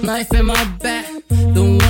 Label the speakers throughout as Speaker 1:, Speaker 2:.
Speaker 1: Knife in my back. The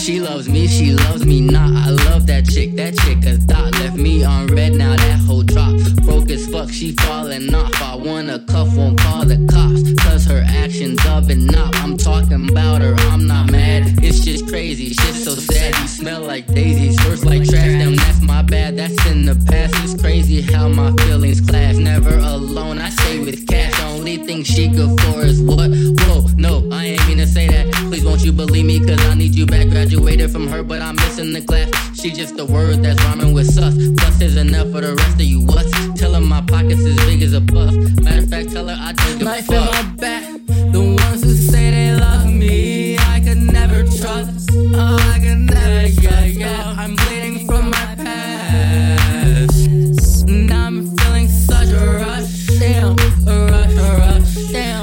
Speaker 2: She loves me, she loves me not. I love that chick, that chick a thought left me on red. Now that whole drop broke as fuck, she falling off. I want a cuff, won't call the cops, cause her actions up and up. I'm talking about her, I'm not mad. It's just crazy, shit so sad. You smell like daisies, worse like trash. Damn, that's my bad, that's in the past. It's crazy how my feelings clash. Never alone, I stay with cash. Only thing she good for is what? Whoa, no, I ain't mean to say that. You believe me, cause I need you back. Graduated from her, but I'm missing the class. She just a word that's rhyming with sus. Plus is enough for the rest of you what? Tell her my pockets as big as a buff. Matter of fact, tell her I don't give a
Speaker 1: Knife in my back. The ones who say they love me, I could never trust. Oh, I could never. Yeah, yeah. Oh, I'm bleeding from my past. Now I'm feeling such a rush. Damn, a rush, a rush. Damn,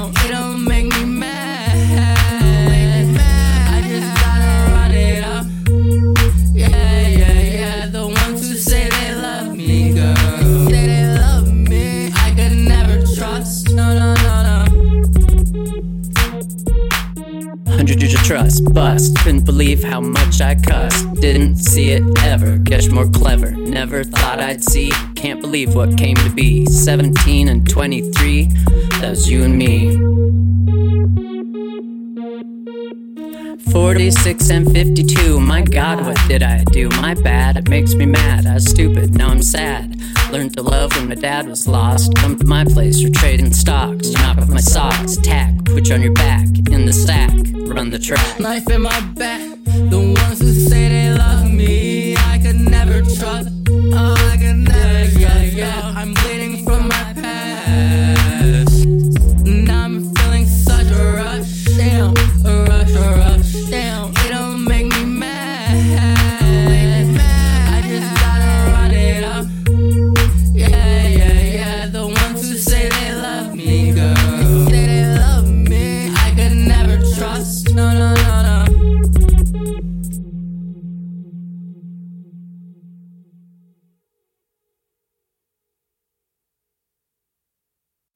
Speaker 1: Trust,
Speaker 3: bust. Couldn't believe how much I cussed. Didn't see it ever. Guess more clever. Never thought I'd see. Can't believe what came to be. 17 and 23, that was you and me. 46 and 52, my god, what did I do? My bad, it makes me mad. I was stupid, now I'm sad. Learned to love when my dad was lost. Come to my place, we're trading stocks. Knock off my socks, tack, put you on your back, in the sack, run the track.
Speaker 1: Knife in my back. The ones trust.